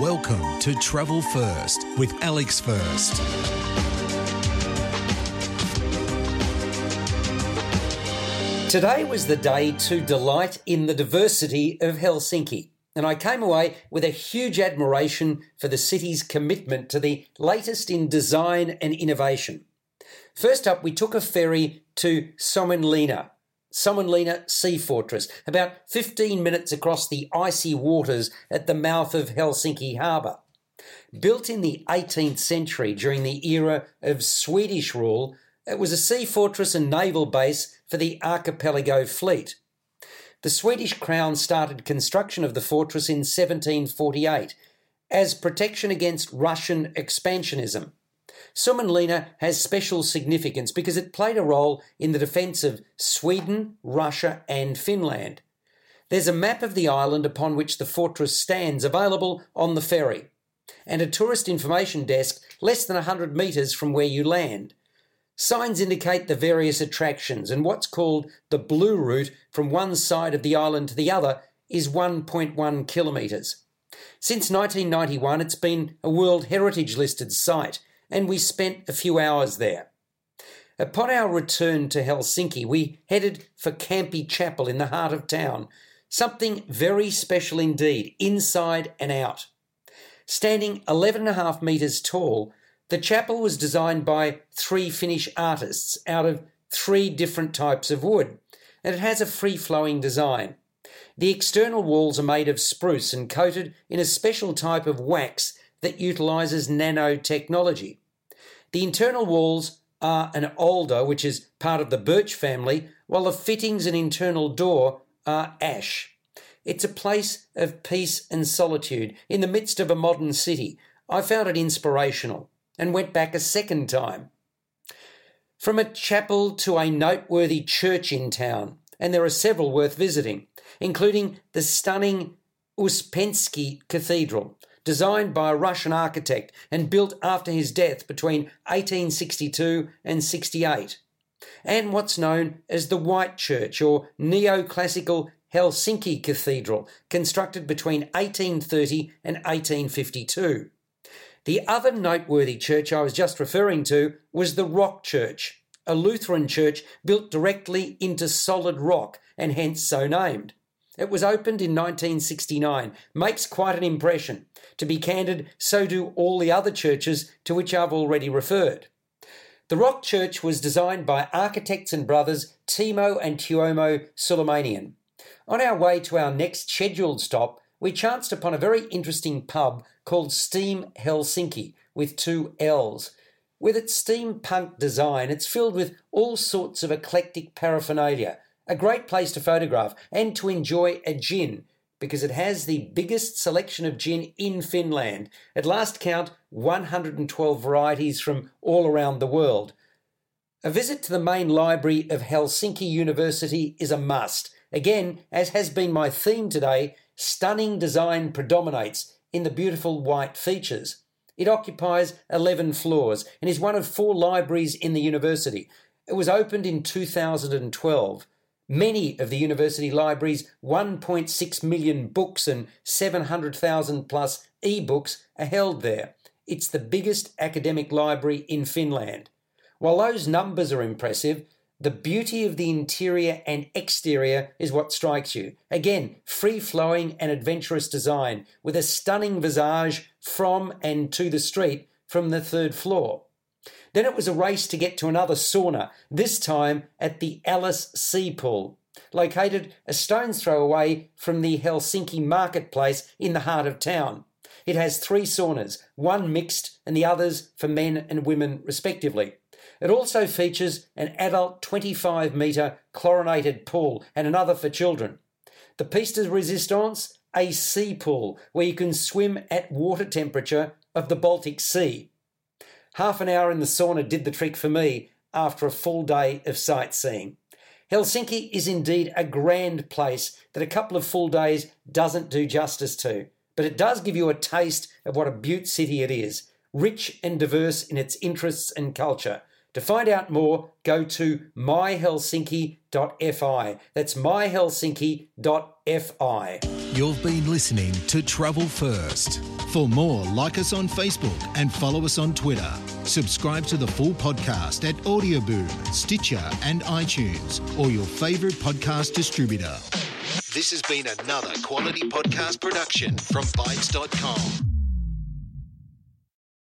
Welcome to Travel First with Alex First. Today was the day to delight in the diversity of Helsinki, and I came away with a huge admiration for the city's commitment to the latest in design and innovation. First up, we took a ferry to Suomenlinna, Suomenlinna Sea Fortress, about 15 minutes across the icy waters at the mouth of Helsinki Harbour. Built in the 18th century during the era of Swedish rule, it was a sea fortress and naval base for the archipelago fleet. The Swedish crown started construction of the fortress in 1748 as protection against Russian expansionism. Suomenlinna has special significance because it played a role in the defence of Sweden, Russia, and Finland. There's a map of the island upon which the fortress stands available on the ferry, and a tourist information desk less than 100 metres from where you land. Signs indicate the various attractions, and what's called the blue route from one side of the island to the other is 1.1 kilometres. Since 1991, it's been a World Heritage listed site, and we spent a few hours there. Upon our return to Helsinki, we headed for Kamppi Chapel in the heart of town, something very special indeed, inside and out. Standing 11.5 metres tall, the chapel was designed by three Finnish artists out of three different types of wood, and it has a free flowing design. The external walls are made of spruce and coated in a special type of wax that utilises nanotechnology. The internal walls are an alder, which is part of the birch family, while the fittings and internal door are ash. It's a place of peace and solitude in the midst of a modern city. I found it inspirational and went back a second time. From a chapel to a noteworthy church in town, and there are several worth visiting, including the stunning Uspensky Cathedral, designed by a Russian architect and built after his death between 1862 and 68, and what's known as the White Church or Neoclassical Helsinki Cathedral, constructed between 1830 and 1852. The other noteworthy church I was just referring to was the Rock Church, a Lutheran church built directly into solid rock and hence so named. It was opened in 1969, makes quite an impression. To be candid, so do all the other churches to which I've already referred. The Rock Church was designed by architects and brothers Timo and Tuomo Suomalainen. On our way to our next scheduled stop, we chanced upon a very interesting pub called Steam Hellsinki with two L's. With its steampunk design, it's filled with all sorts of eclectic paraphernalia. A great place to photograph and to enjoy a gin because it has the biggest selection of gin in Finland. At last count, 112 varieties from all around the world. A visit to the main library of Helsinki University is a must. Again, as has been my theme today, stunning design predominates in the beautiful white features. It occupies 11 floors and is one of four libraries in the university. It was opened in 2012. Many of the university library's 1.6 million books and 700,000 plus e books are held there. It's the biggest academic library in Finland. While those numbers are impressive, the beauty of the interior and exterior is what strikes you. Again, free flowing and adventurous design with a stunning visage from and to the street from the third floor. Then it was a race to get to another sauna, this time at the Allas Sea Pool, located a stone's throw away from the Helsinki marketplace in the heart of town. It has three saunas, one mixed and the others for men and women respectively. It also features an adult 25 metre chlorinated pool and another for children. The piste de resistance, a sea pool where you can swim at water temperature of the Baltic Sea. Half an hour in the sauna did the trick for me after a full day of sightseeing. Helsinki is indeed a grand place that a couple of full days doesn't do justice to, but it does give you a taste of what a beaut city it is, rich and diverse in its interests and culture, To find out more, go to myhelsinki.fi. That's myhelsinki.fi. You've been listening to Travel First. For more, like us on Facebook and follow us on Twitter. Subscribe to the full podcast at Audioboom, Stitcher, and iTunes, or your favourite podcast distributor. This has been another quality podcast production from Bytes.com.